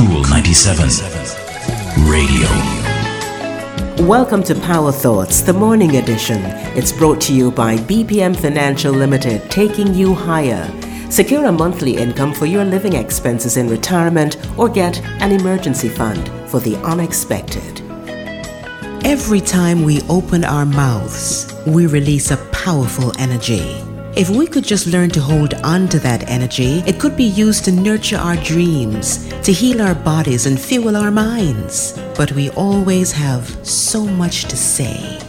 Cool 97 Radio. Welcome to Power Thoughts, the morning edition. It's brought to you by BPM Financial Limited, taking you higher. Secure a monthly income for your living expenses in retirement or get an emergency fund for the unexpected. Every time we open our mouths, we release a powerful energy. If we could just learn to hold on to that energy, it could be used to nurture our dreams, to heal our bodies and fuel our minds. But we always have so much to say.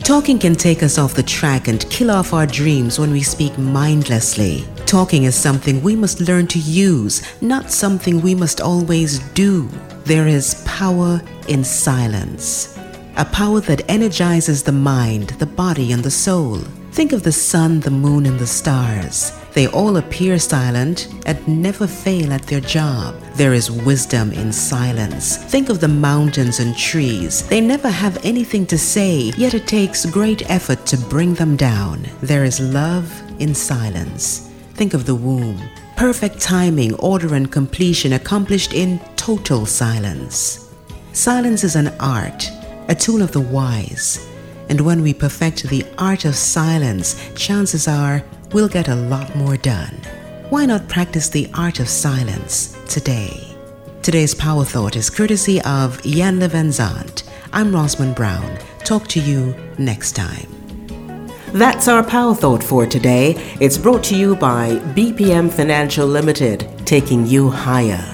Talking can take us off the track and kill off our dreams when we speak mindlessly. Talking is something we must learn to use, not something we must always do. There is power in silence. A power that energizes the mind, the body, and the soul. Think of the sun, the moon, and the stars. They all appear silent and never fail at their job. There is wisdom in silence. Think of the mountains and trees. They never have anything to say, yet it takes great effort to bring them down. There is love in silence. Think of the womb. Perfect timing, order, and completion accomplished in total silence. Silence is an art, a tool of the wise. And when we perfect the art of silence, chances are we'll get a lot more done. Why not practice the art of silence today? Today's Power Thought is courtesy of Iyanla Vanzant. I'm Rosman Brown. Talk to you next time. That's our Power Thought for today. It's brought to you by BPM Financial Limited, taking you higher.